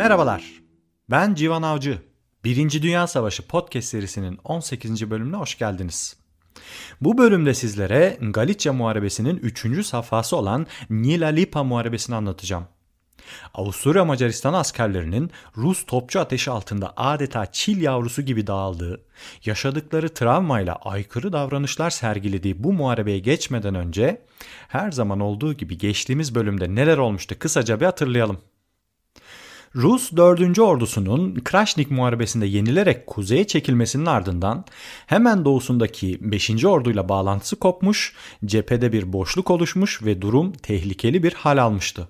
Merhabalar, ben Civan Avcı. Birinci Dünya Savaşı podcast serisinin 18. bölümüne hoş geldiniz. Bu bölümde sizlere Galicia Muharebesi'nin 3. safhası olan Nila Lipa Muharebesi'ni anlatacağım. Avusturya Macaristan askerlerinin Rus topçu ateşi altında adeta çil yavrusu gibi dağıldığı, yaşadıkları travmayla aykırı davranışlar sergilediği bu muharebeye geçmeden önce her zaman olduğu gibi geçtiğimiz bölümde neler olmuştu kısaca bir hatırlayalım. Rus 4. ordusunun Krashnik Muharebesi'nde yenilerek kuzeye çekilmesinin ardından hemen doğusundaki 5. orduyla bağlantısı kopmuş, cephede bir boşluk oluşmuş ve durum tehlikeli bir hal almıştı.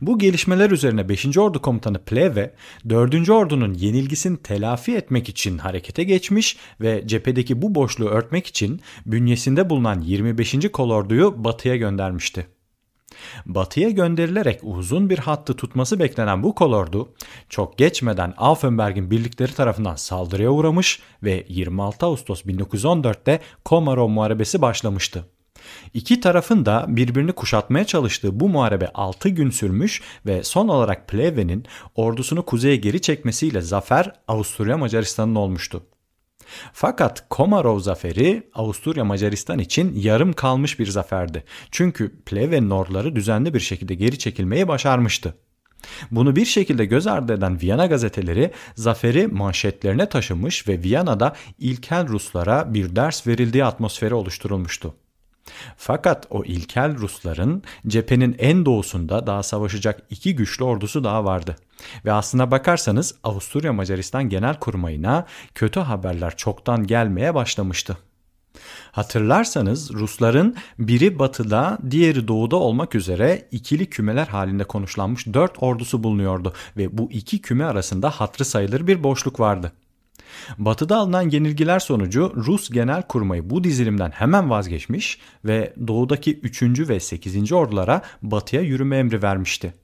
Bu gelişmeler üzerine 5. Ordu Komutanı Pleve, 4. Ordu'nun yenilgisini telafi etmek için harekete geçmiş ve cephedeki bu boşluğu örtmek için bünyesinde bulunan 25. Kolordu'yu batıya göndermişti. Batıya gönderilerek uzun bir hattı tutması beklenen bu kolordu çok geçmeden Auffenberg'in birlikleri tarafından saldırıya uğramış ve 26 Ağustos 1914'te Komarov Muharebesi başlamıştı. İki tarafın da birbirini kuşatmaya çalıştığı bu muharebe 6 gün sürmüş ve son olarak Pleve'nin ordusunu kuzeye geri çekmesiyle zafer Avusturya Macaristan'ın olmuştu. Fakat Komarov zaferi Avusturya Macaristan için yarım kalmış bir zaferdi. Çünkü Pleve'nin orduları düzenli bir şekilde geri çekilmeyi başarmıştı. Bunu bir şekilde göz ardı eden Viyana gazeteleri zaferi manşetlerine taşımış ve Viyana'da ilkel Ruslara bir ders verildiği atmosferi oluşturulmuştu. Fakat o ilkel Rusların cephenin en doğusunda daha savaşacak iki güçlü ordusu daha vardı. Ve aslına bakarsanız Avusturya Macaristan Genel Kurmayına kötü haberler çoktan gelmeye başlamıştı. Hatırlarsanız Rusların biri batıda diğeri doğuda olmak üzere ikili kümeler halinde konuşlanmış dört ordusu bulunuyordu ve bu iki küme arasında hatrı sayılır bir boşluk vardı. Batı'da alınan yenilgiler sonucu Rus genel kurmayı bu dizilimden hemen vazgeçmiş ve doğudaki 3. ve 8. ordulara batıya yürüme emri vermişti.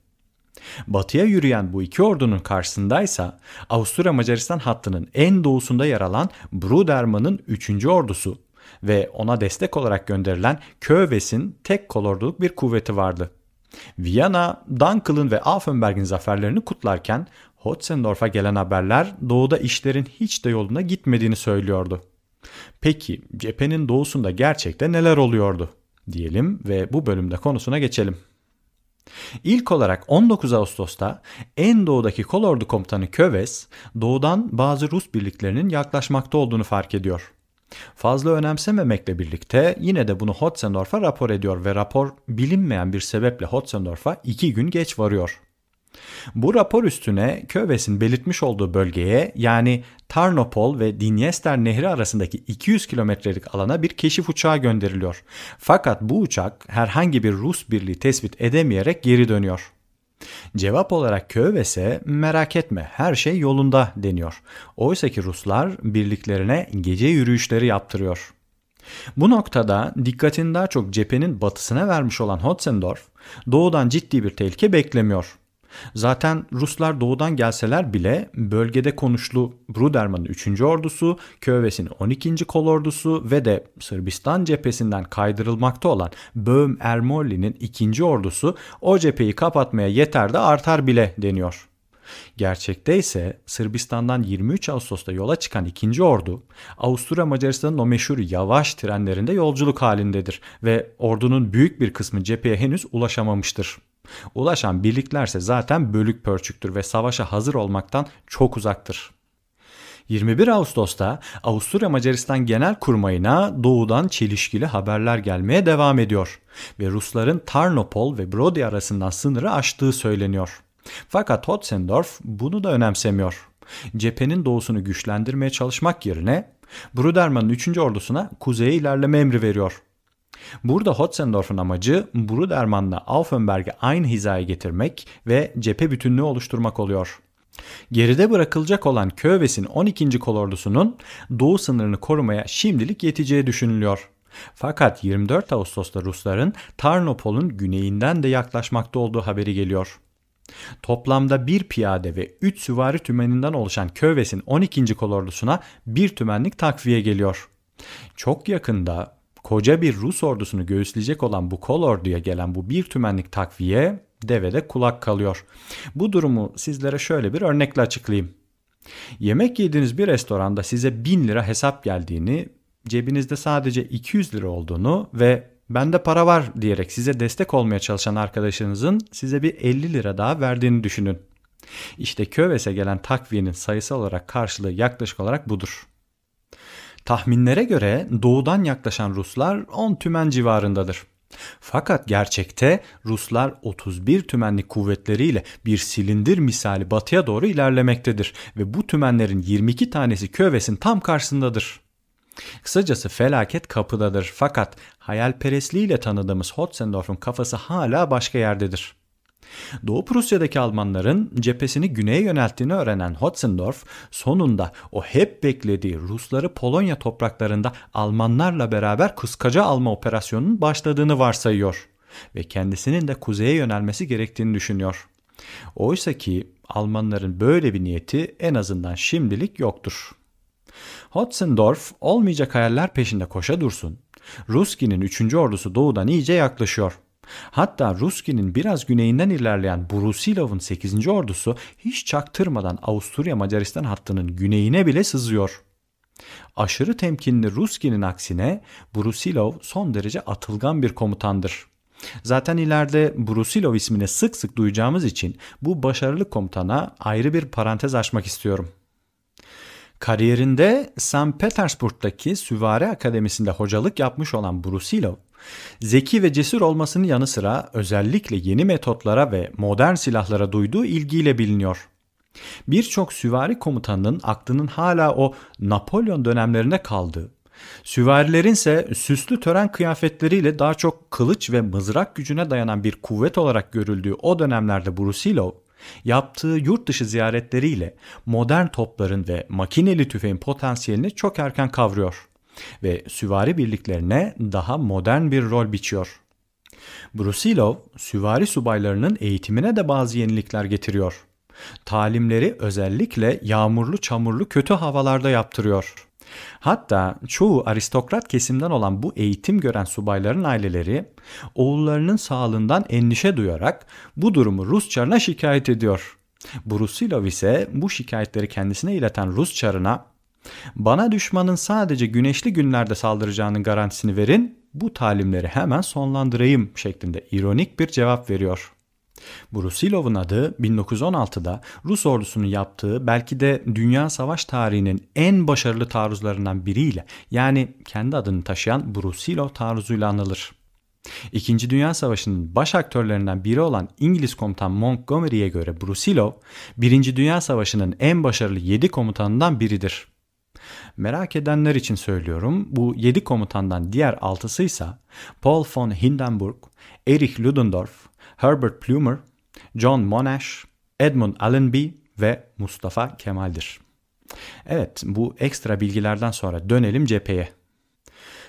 Batıya yürüyen bu iki ordunun karşısındaysa Avusturya Macaristan hattının en doğusunda yer alan Brudermann'ın 3. ordusu ve ona destek olarak gönderilen Köves'in tek kolorduluk bir kuvveti vardı. Viyana, Dunkel'ın ve Auffenberg'in zaferlerini kutlarken Hotzendorf'a gelen haberler doğuda işlerin hiç de yoluna gitmediğini söylüyordu. Peki cephenin doğusunda gerçekte neler oluyordu? Diyelim ve bu bölümde konusuna geçelim. İlk olarak 19 Ağustos'ta en doğudaki kolordu komutanı Köves doğudan bazı Rus birliklerinin yaklaşmakta olduğunu fark ediyor. Fazla önemsememekle birlikte yine de bunu Hotzendorf'a rapor ediyor ve rapor bilinmeyen bir sebeple Hotzendorf'a iki gün geç varıyor. Bu rapor üstüne Köves'in belirtmiş olduğu bölgeye yani Tarnopol ve Dinyester Nehri arasındaki 200 kilometrelik alana bir keşif uçağı gönderiliyor. Fakat bu uçak herhangi bir Rus birliği tespit edemeyerek geri dönüyor. Cevap olarak Köves'e merak etme her şey yolunda deniyor. Oysa ki Ruslar birliklerine gece yürüyüşleri yaptırıyor. Bu noktada dikkatini daha çok cephenin batısına vermiş olan Hotzendorf, doğudan ciddi bir tehlike beklemiyor. Zaten Ruslar doğudan gelseler bile bölgede konuşlu Bruderman'ın 3. ordusu, Köves'in 12. kolordusu ve de Sırbistan cephesinden kaydırılmakta olan Böhm Ermolli'nin 2. ordusu o cepheyi kapatmaya yeter de artar bile deniyor. Gerçekte ise Sırbistan'dan 23 Ağustos'ta yola çıkan ikinci ordu Avusturya Macaristan'ın o meşhur yavaş trenlerinde yolculuk halindedir ve ordunun büyük bir kısmı cepheye henüz ulaşamamıştır. Ulaşan birliklerse zaten bölük pörçüktür ve savaşa hazır olmaktan çok uzaktır. 21 Ağustos'ta Avusturya Macaristan Genel Kurmayına doğudan çelişkili haberler gelmeye devam ediyor ve Rusların Tarnopol ve Brody arasından sınırı aştığı söyleniyor. Fakat Hotzendorf bunu da önemsemiyor. Cephenin doğusunu güçlendirmeye çalışmak yerine Brudermann'ın 3. ordusuna kuzeye ilerleme emri veriyor. Burada Hotzendorf'un amacı Brudermann'la Auffenberg'i aynı hizaya getirmek ve cephe bütünlüğü oluşturmak oluyor. Geride bırakılacak olan Köves'in 12. kolordusunun doğu sınırını korumaya şimdilik yeteceği düşünülüyor. Fakat 24 Ağustos'ta Rusların Tarnopol'un güneyinden de yaklaşmakta olduğu haberi geliyor. Toplamda bir piyade ve 3 süvari tümeninden oluşan Köves'in 12. kolordusuna bir tümenlik takviye geliyor. Çok yakında koca bir Rus ordusunu göğüsleyecek olan bu kol orduya gelen bu bir tümenlik takviye devede kulak kalıyor. Bu durumu sizlere şöyle bir örnekle açıklayayım. Yemek yediğiniz bir restoranda size 1000 lira hesap geldiğini, cebinizde sadece 200 lira olduğunu ve bende para var diyerek size destek olmaya çalışan arkadaşınızın size bir 50 lira daha verdiğini düşünün. İşte Köves'e gelen takviyenin sayısal olarak karşılığı yaklaşık olarak budur. Tahminlere göre doğudan yaklaşan Ruslar 10 tümen civarındadır. Fakat gerçekte Ruslar 31 tümenlik kuvvetleriyle bir silindir misali batıya doğru ilerlemektedir ve bu tümenlerin 22 tanesi Köves'in tam karşısındadır. Kısacası felaket kapıdadır fakat hayalperestliğiyle tanıdığımız Hotzendorf'un kafası hala başka yerdedir. Doğu Prusya'daki Almanların cephesini güneye yönelttiğini öğrenen Hotzendorf sonunda o hep beklediği Rusları Polonya topraklarında Almanlarla beraber kıskaca alma operasyonunun başladığını varsayıyor ve kendisinin de kuzeye yönelmesi gerektiğini düşünüyor. Oysa ki Almanların böyle bir niyeti en azından şimdilik yoktur. Hotzendorf olmayacak hayaller peşinde koşa dursun. Ruski'nin 3. ordusu doğudan iyice yaklaşıyor. Hatta Ruski'nin biraz güneyinden ilerleyen Brusilov'un 8. ordusu hiç çaktırmadan Avusturya Macaristan hattının güneyine bile sızıyor. Aşırı temkinli Ruski'nin aksine Brusilov son derece atılgan bir komutandır. Zaten ileride Brusilov ismini sık sık duyacağımız için bu başarılı komutana ayrı bir parantez açmak istiyorum. Kariyerinde St. Petersburg'daki Süvari Akademisi'nde hocalık yapmış olan Brusilov, Zeki ve cesur olmasının yanı sıra özellikle yeni metotlara ve modern silahlara duyduğu ilgiyle biliniyor. Birçok süvari komutanının aklının hala o Napolyon dönemlerine kaldığı, süvarilerin ise süslü tören kıyafetleriyle daha çok kılıç ve mızrak gücüne dayanan bir kuvvet olarak görüldüğü o dönemlerde Brusilov, yaptığı yurt dışı ziyaretleriyle modern topların ve makineli tüfeğin potansiyelini çok erken kavruyor ve süvari birliklerine daha modern bir rol biçiyor. Brusilov, süvari subaylarının eğitimine de bazı yenilikler getiriyor. Talimleri özellikle yağmurlu çamurlu kötü havalarda yaptırıyor. Hatta çoğu aristokrat kesimden olan bu eğitim gören subayların aileleri oğullarının sağlığından endişe duyarak bu durumu Rus çarına şikayet ediyor. Brusilov ise bu şikayetleri kendisine ileten Rus çarına bana düşmanın sadece güneşli günlerde saldıracağının garantisini verin, bu talimleri hemen sonlandırayım şeklinde ironik bir cevap veriyor. Brusilov'un adı 1916'da Rus ordusunun yaptığı belki de dünya savaş tarihinin en başarılı taarruzlarından biriyle yani kendi adını taşıyan Brusilov taarruzuyla anılır. İkinci Dünya Savaşı'nın baş aktörlerinden biri olan İngiliz komutan Montgomery'e göre Brusilov, Birinci Dünya Savaşı'nın en başarılı 7 komutanından biridir. Merak edenler için söylüyorum. Bu 7 komutandan diğer 6'sı ise Paul von Hindenburg, Erich Ludendorff, Herbert Plumer, John Monash, Edmund Allenby ve Mustafa Kemal'dir. Evet bu ekstra bilgilerden sonra dönelim cepheye.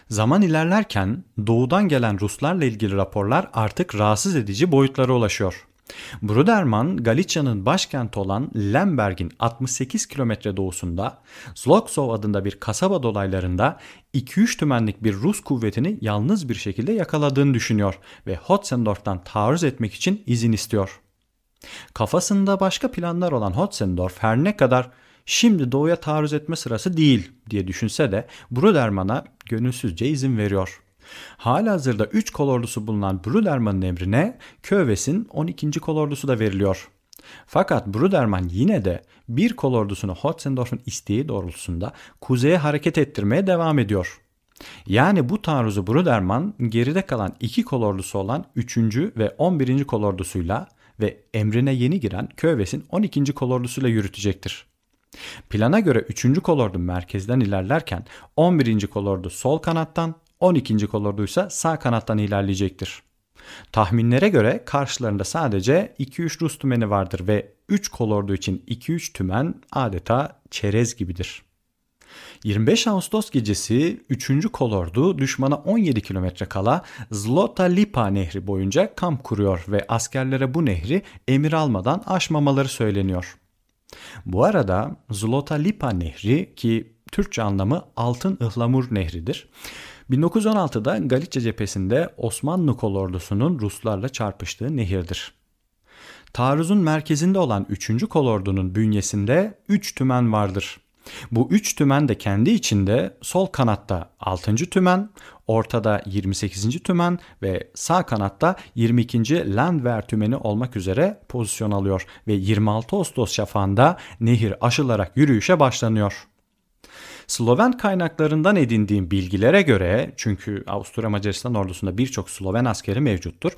Zaman ilerlerken doğudan gelen Ruslarla ilgili raporlar artık rahatsız edici boyutlara ulaşıyor. Bruderman, Galicia'nın başkenti olan Lemberg'in 68 kilometre doğusunda Zloksov adında bir kasaba dolaylarında 2-3 tümenlik bir Rus kuvvetini yalnız bir şekilde yakaladığını düşünüyor ve Hotzendorf'tan taarruz etmek için izin istiyor. Kafasında başka planlar olan Hotzendorf her ne kadar şimdi doğuya taarruz etme sırası değil diye düşünse de Bruderman'a gönülsüzce izin veriyor. Halihazırda 3 kolordusu bulunan Bruderman'ın emrine Köves'in 12. kolordusu da veriliyor. Fakat Bruderman yine de bir kolordusunu Hotzendorf'un isteği doğrultusunda kuzeye hareket ettirmeye devam ediyor. Yani bu taarruzu Bruderman geride kalan iki kolordusu olan 3. ve 11. kolordusuyla ve emrine yeni giren Köves'in 12. kolordusuyla yürütecektir. Plana göre 3. kolordu merkezden ilerlerken 11. kolordu sol kanattan, 12. kolorduysa sağ kanattan ilerleyecektir. Tahminlere göre karşılarında sadece 2-3 Rus tümeni vardır ve 3 kolordu için 2-3 tümen adeta çerez gibidir. 25 Ağustos gecesi 3. kolordu düşmana 17 kilometre kala Zlota Lipa nehri boyunca kamp kuruyor ve askerlere bu nehri emir almadan aşmamaları söyleniyor. Bu arada Zlota Lipa nehri ki Türkçe anlamı altın ıhlamur nehridir 1916'da Galicia cephesinde Osmanlı kolordusunun Ruslarla çarpıştığı nehirdir. Taarruzun merkezinde olan 3. kolordunun bünyesinde 3 tümen vardır. Bu 3 tümen de kendi içinde sol kanatta 6. tümen, ortada 28. tümen ve sağ kanatta 22. Landwehr tümeni olmak üzere pozisyon alıyor ve 26 Ağustos şafağında nehir aşılarak yürüyüşe başlanıyor. Sloven kaynaklarından edindiğim bilgilere göre çünkü Avusturya Macaristan ordusunda birçok Sloven askeri mevcuttur.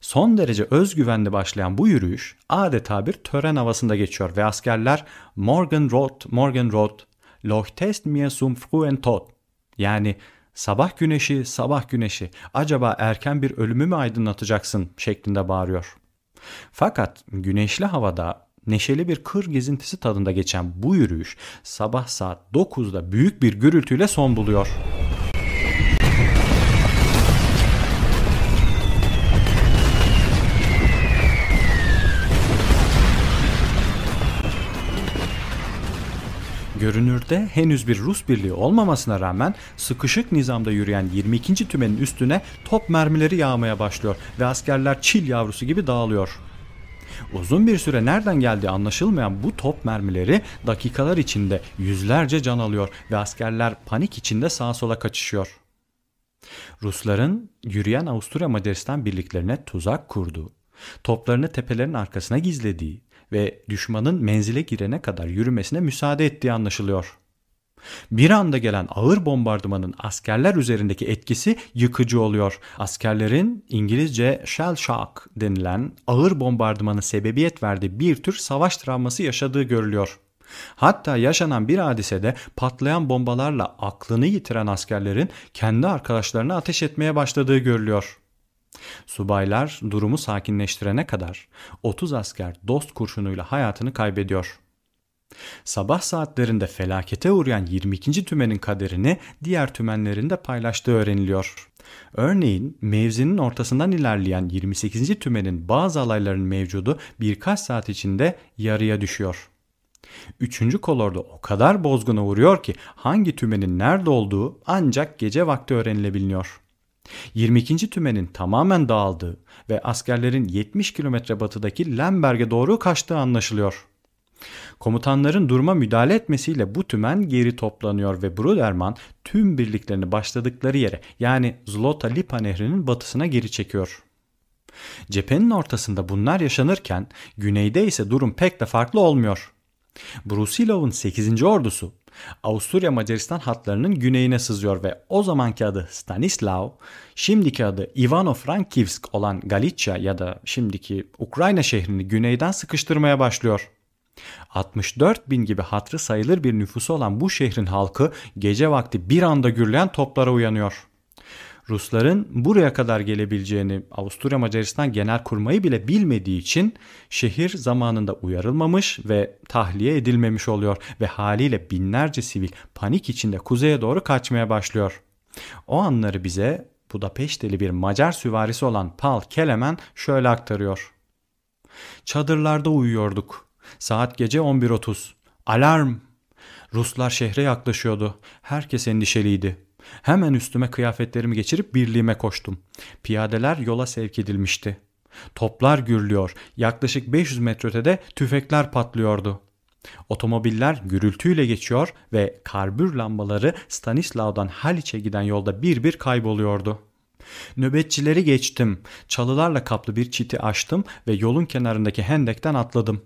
Son derece özgüvenli başlayan bu yürüyüş adeta bir tören havasında geçiyor ve askerler Morgen Rot, Morgen Rot, Leuchtest mir zum frühen yani sabah güneşi, sabah güneşi acaba erken bir ölümü mü aydınlatacaksın şeklinde bağırıyor. Fakat güneşli havada neşeli bir kır gezintisi tadında geçen bu yürüyüş sabah saat 9'da büyük bir gürültüyle son buluyor. Görünürde henüz bir Rus birliği olmamasına rağmen sıkışık nizamda yürüyen 22. tümenin üstüne top mermileri yağmaya başlıyor ve askerler çil yavrusu gibi dağılıyor. Uzun bir süre nereden geldiği anlaşılmayan bu top mermileri dakikalar içinde yüzlerce can alıyor ve askerler panik içinde sağa sola kaçışıyor. Rusların yürüyen Avusturya Macaristan birliklerine tuzak kurduğu, toplarını tepelerin arkasına gizlediği ve düşmanın menzile girene kadar yürümesine müsaade ettiği anlaşılıyor. Bir anda gelen ağır bombardımanın askerler üzerindeki etkisi yıkıcı oluyor. Askerlerin İngilizce shell shock denilen ağır bombardımanın sebebiyet verdiği bir tür savaş travması yaşadığı görülüyor. Hatta yaşanan bir hadisede patlayan bombalarla aklını yitiren askerlerin kendi arkadaşlarına ateş etmeye başladığı görülüyor. Subaylar durumu sakinleştirene kadar 30 asker dost kurşunuyla hayatını kaybediyor. Sabah saatlerinde felakete uğrayan 22. tümenin kaderini diğer tümenlerinde paylaştığı öğreniliyor. Örneğin mevzinin ortasından ilerleyen 28. tümenin bazı alayların mevcudu birkaç saat içinde yarıya düşüyor. Üçüncü kolorda o kadar bozguna uğruyor ki hangi tümenin nerede olduğu ancak gece vakti öğrenilebiliyor. 22. tümenin tamamen dağıldığı ve askerlerin 70 kilometre batıdaki Lemberg'e doğru kaçtığı anlaşılıyor. Komutanların duruma müdahale etmesiyle bu tümen geri toplanıyor ve Bruderman tüm birliklerini başladıkları yere yani Zlota Lipa nehrinin batısına geri çekiyor. Cephenin ortasında bunlar yaşanırken güneyde ise durum pek de farklı olmuyor. Brusilov'un 8. ordusu Avusturya Macaristan hatlarının güneyine sızıyor ve o zamanki adı Stanislav, şimdiki adı Ivano-Frankivsk olan Galicia ya da şimdiki Ukrayna şehrini güneyden sıkıştırmaya başlıyor. 64 bin gibi hatrı sayılır bir nüfusu olan bu şehrin halkı gece vakti bir anda gürleyen toplara uyanıyor. Rusların buraya kadar gelebileceğini Avusturya Macaristan genel kurmayı bile bilmediği için şehir zamanında uyarılmamış ve tahliye edilmemiş oluyor ve haliyle binlerce sivil panik içinde kuzeye doğru kaçmaya başlıyor. O anları bize Budapeşteli bir Macar süvarisi olan Paul Kelemen şöyle aktarıyor. Çadırlarda uyuyorduk. Saat gece 11.30. Alarm! Ruslar şehre yaklaşıyordu. Herkes endişeliydi. Hemen üstüme kıyafetlerimi geçirip birliğime koştum. Piyadeler yola sevk edilmişti. Toplar gürlüyor. Yaklaşık 500 metre ötede tüfekler patlıyordu. Otomobiller gürültüyle geçiyor ve karbür lambaları Stanislav'dan Haliç'e giden yolda bir bir kayboluyordu. Nöbetçileri geçtim. Çalılarla kaplı bir çiti açtım ve yolun kenarındaki hendekten atladım.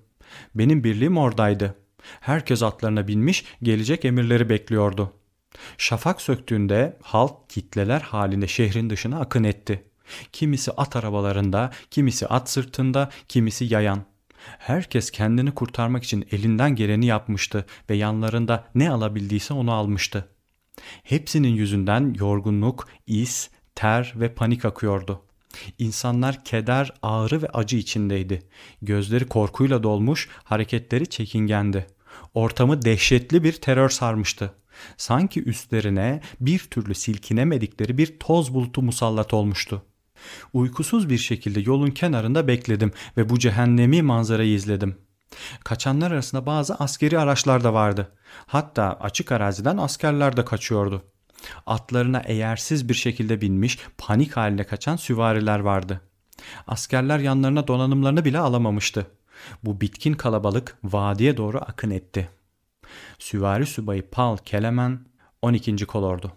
Benim birliğim oradaydı. Herkes atlarına binmiş gelecek emirleri bekliyordu. Şafak söktüğünde halk kitleler halinde şehrin dışına akın etti. Kimisi at arabalarında, kimisi at sırtında, kimisi yayan. Herkes kendini kurtarmak için elinden geleni yapmıştı ve yanlarında ne alabildiyse onu almıştı. Hepsinin yüzünden yorgunluk, is, ter ve panik akıyordu. İnsanlar keder, ağrı ve acı içindeydi. Gözleri korkuyla dolmuş, hareketleri çekingendi. Ortamı dehşetli bir terör sarmıştı. Sanki üstlerine bir türlü silkinemedikleri bir toz bulutu musallat olmuştu. Uykusuz bir şekilde yolun kenarında bekledim ve bu cehennemi manzarayı izledim. Kaçanlar arasında bazı askeri araçlar da vardı. Hatta açık araziden askerler de kaçıyordu. Atlarına eğersiz bir şekilde binmiş, panik halinde kaçan süvariler vardı. Askerler yanlarına donanımlarını bile alamamıştı. Bu bitkin kalabalık vadiye doğru akın etti. Süvari subayı Paul Kelemen 12. kolordu.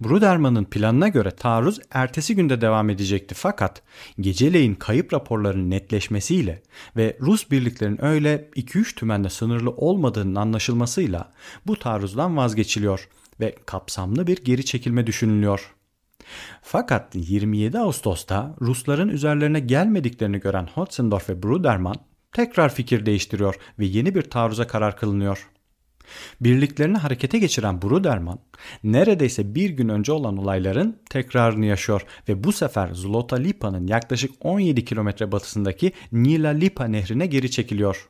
Bruderman'ın planına göre taarruz ertesi günde devam edecekti fakat geceleyin kayıp raporlarının netleşmesiyle ve Rus birliklerin öyle 2-3 tümende sınırlı olmadığının anlaşılmasıyla bu taarruzdan vazgeçiliyor ve kapsamlı bir geri çekilme düşünülüyor. Fakat 27 Ağustos'ta Rusların üzerlerine gelmediklerini gören Hotzendorf ve Bruderman tekrar fikir değiştiriyor ve yeni bir taarruza karar kılınıyor. Birliklerini harekete geçiren Bruderman neredeyse bir gün önce olan olayların tekrarını yaşıyor ve bu sefer Zlota Lipa'nın yaklaşık 17 kilometre batısındaki Nila Lipa nehrine geri çekiliyor.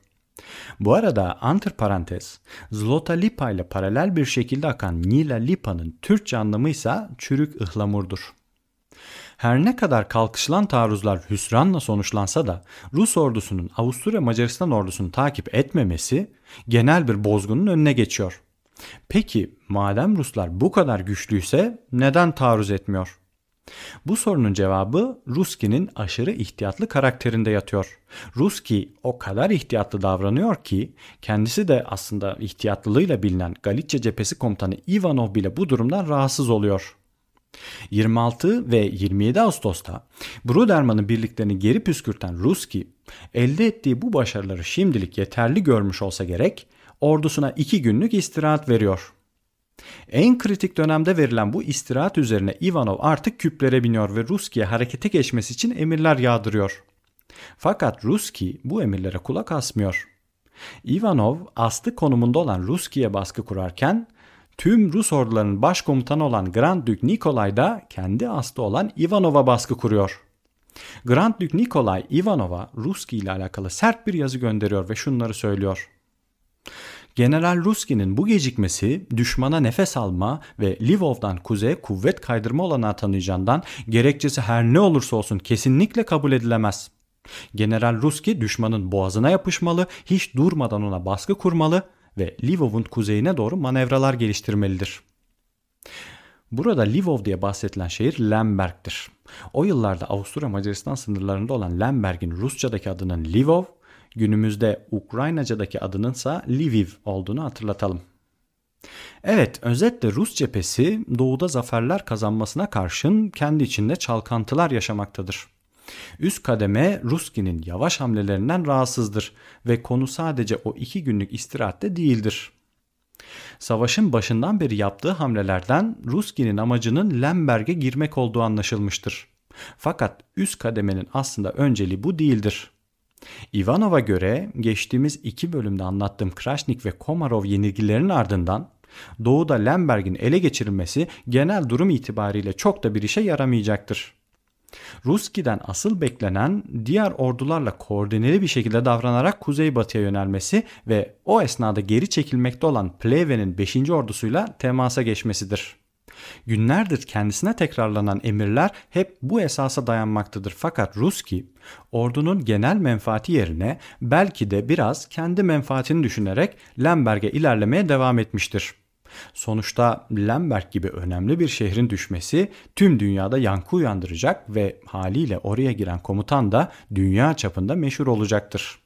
Bu arada antiparantez, Zlota Lipa ile paralel bir şekilde akan Nila Lipa'nın Türkçe anlamı ise çürük ıhlamurdur. Her ne kadar kalkışılan taarruzlar hüsranla sonuçlansa da Rus ordusunun Avusturya Macaristan ordusunu takip etmemesi genel bir bozgunun önüne geçiyor. Peki madem Ruslar bu kadar güçlüyse neden taarruz etmiyor? Bu sorunun cevabı Ruski'nin aşırı ihtiyatlı karakterinde yatıyor. Ruski o kadar ihtiyatlı davranıyor ki kendisi de aslında ihtiyatlılığıyla bilinen Galicia cephesi komutanı Ivanov bile bu durumdan rahatsız oluyor. 26 ve 27 Ağustos'ta Bruderman'ın birliklerini geri püskürten Ruski, elde ettiği bu başarıları şimdilik yeterli görmüş olsa gerek, ordusuna iki günlük istirahat veriyor. En kritik dönemde verilen bu istirahat üzerine Ivanov artık küplere biniyor ve Ruski'ye harekete geçmesi için emirler yağdırıyor. Fakat Ruski bu emirlere kulak asmıyor. Ivanov aslı konumunda olan Ruski'ye baskı kurarken tüm Rus ordularının başkomutanı olan Grand Dük Nikolay da kendi aslı olan Ivanov'a baskı kuruyor. Grand Dük Nikolay Ivanov'a Ruski ile alakalı sert bir yazı gönderiyor ve şunları söylüyor. General Ruski'nin bu gecikmesi düşmana nefes alma ve Lvov'dan kuzeye kuvvet kaydırma olanağı tanıyacağından gerekçesi her ne olursa olsun kesinlikle kabul edilemez. General Ruski düşmanın boğazına yapışmalı, hiç durmadan ona baskı kurmalı ve Lvov'un kuzeyine doğru manevralar geliştirmelidir. Burada Lvov diye bahsedilen şehir Lemberg'dir. O yıllarda Avusturya Macaristan sınırlarında olan Lemberg'in Rusçadaki adının Lvov, günümüzde Ukraynacadaki adının ise Lviv olduğunu hatırlatalım. Evet, özetle Rus cephesi doğuda zaferler kazanmasına karşın kendi içinde çalkantılar yaşamaktadır. Üst kademe Ruski'nin yavaş hamlelerinden rahatsızdır ve konu sadece o iki günlük istirahatte değildir. Savaşın başından beri yaptığı hamlelerden Ruski'nin amacının Lemberg'e girmek olduğu anlaşılmıştır. Fakat üst kademenin aslında önceliği bu değildir. Ivanov'a göre geçtiğimiz iki bölümde anlattığım Krasnik ve Komarov yenilgilerinin ardından Doğu'da Lemberg'in ele geçirilmesi genel durum itibariyle çok da bir işe yaramayacaktır. Ruski'den asıl beklenen diğer ordularla koordineli bir şekilde davranarak kuzeybatıya yönelmesi ve o esnada geri çekilmekte olan Pleve'nin 5. ordusuyla temasa geçmesidir. Günlerdir kendisine tekrarlanan emirler hep bu esasa dayanmaktadır. Fakat Ruski ordunun genel menfaati yerine belki de biraz kendi menfaatini düşünerek Lemberg'e ilerlemeye devam etmiştir. Sonuçta Lemberg gibi önemli bir şehrin düşmesi tüm dünyada yankı uyandıracak ve haliyle oraya giren komutan da dünya çapında meşhur olacaktır.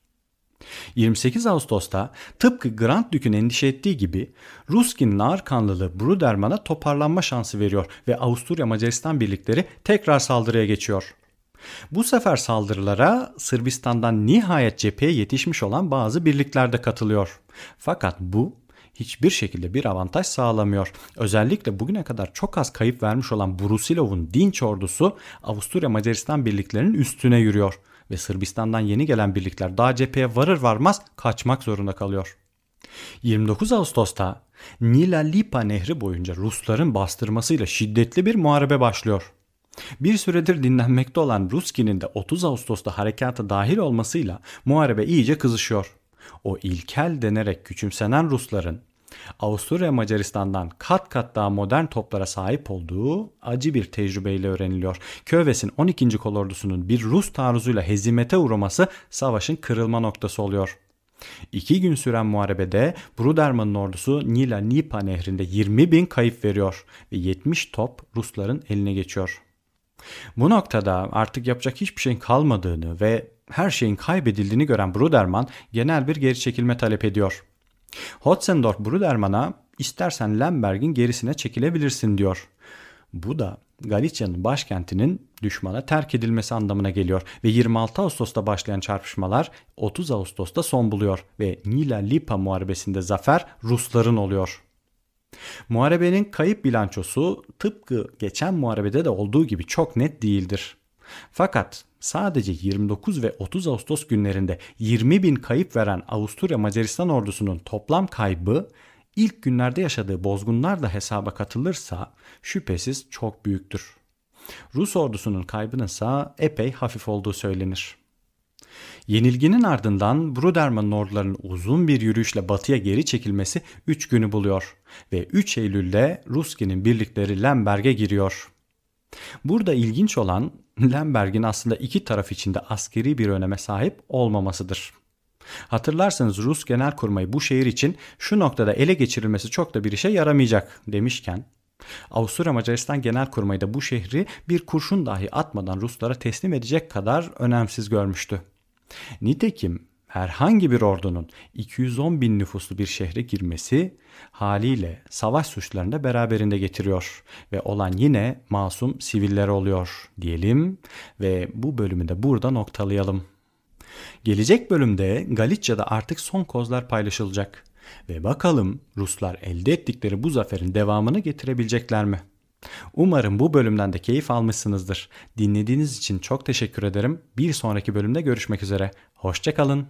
28 Ağustos'ta tıpkı Grand Duke'ün endişe ettiği gibi Ruski'nin ağır kanlılığı Bruderman'a toparlanma şansı veriyor ve Avusturya Macaristan birlikleri tekrar saldırıya geçiyor. Bu sefer saldırılara Sırbistan'dan nihayet cepheye yetişmiş olan bazı birlikler de katılıyor. Fakat bu hiçbir şekilde bir avantaj sağlamıyor. Özellikle bugüne kadar çok az kayıp vermiş olan Brusilov'un dinç ordusu Avusturya Macaristan birliklerinin üstüne yürüyor ve Sırbistan'dan yeni gelen birlikler daha cepheye varır varmaz kaçmak zorunda kalıyor. 29 Ağustos'ta Nila Lipa nehri boyunca Rusların bastırmasıyla şiddetli bir muharebe başlıyor. Bir süredir dinlenmekte olan Ruski'nin de 30 Ağustos'ta harekata dahil olmasıyla muharebe iyice kızışıyor. O ilkel denerek küçümsenen Rusların Avusturya Macaristan'dan kat kat daha modern toplara sahip olduğu acı bir tecrübeyle öğreniliyor. Köves'in 12. kolordusunun bir Rus taarruzuyla hezimete uğraması savaşın kırılma noktası oluyor. İki gün süren muharebede Bruderman'ın ordusu Nila Nipa nehrinde 20 bin kayıp veriyor ve 70 top Rusların eline geçiyor. Bu noktada artık yapacak hiçbir şeyin kalmadığını ve her şeyin kaybedildiğini gören Bruderman genel bir geri çekilme talep ediyor. Hotzendorf Bruderman'a istersen Lemberg'in gerisine çekilebilirsin diyor. Bu da Galicia'nın başkentinin düşmana terk edilmesi anlamına geliyor ve 26 Ağustos'ta başlayan çarpışmalar 30 Ağustos'ta son buluyor ve Nila Lipa muharebesinde zafer Rusların oluyor. Muharebenin kayıp bilançosu tıpkı geçen muharebede de olduğu gibi çok net değildir. Fakat sadece 29 ve 30 Ağustos günlerinde 20 bin kayıp veren Avusturya Macaristan ordusunun toplam kaybı ilk günlerde yaşadığı bozgunlar da hesaba katılırsa şüphesiz çok büyüktür. Rus ordusunun kaybının ise epey hafif olduğu söylenir. Yenilginin ardından Bruderman'ın ordularının uzun bir yürüyüşle batıya geri çekilmesi 3 günü buluyor ve 3 Eylül'de Ruski'nin birlikleri Lemberg'e giriyor. Burada ilginç olan Lemberg'in aslında iki taraf içinde askeri bir öneme sahip olmamasıdır. Hatırlarsanız Rus Genelkurmayı bu şehir için şu noktada ele geçirilmesi çok da bir işe yaramayacak demişken Avusturya Macaristan Genelkurmayı da bu şehri bir kurşun dahi atmadan Ruslara teslim edecek kadar önemsiz görmüştü. Nitekim herhangi bir ordunun 210 bin nüfuslu bir şehre girmesi haliyle savaş suçlarını da beraberinde getiriyor ve olan yine masum siviller oluyor diyelim ve bu bölümü de burada noktalayalım. Gelecek bölümde Galicia'da artık son kozlar paylaşılacak ve bakalım Ruslar elde ettikleri bu zaferin devamını getirebilecekler mi? Umarım bu bölümden de keyif almışsınızdır. Dinlediğiniz için çok teşekkür ederim. Bir sonraki bölümde görüşmek üzere. Hoşçakalın.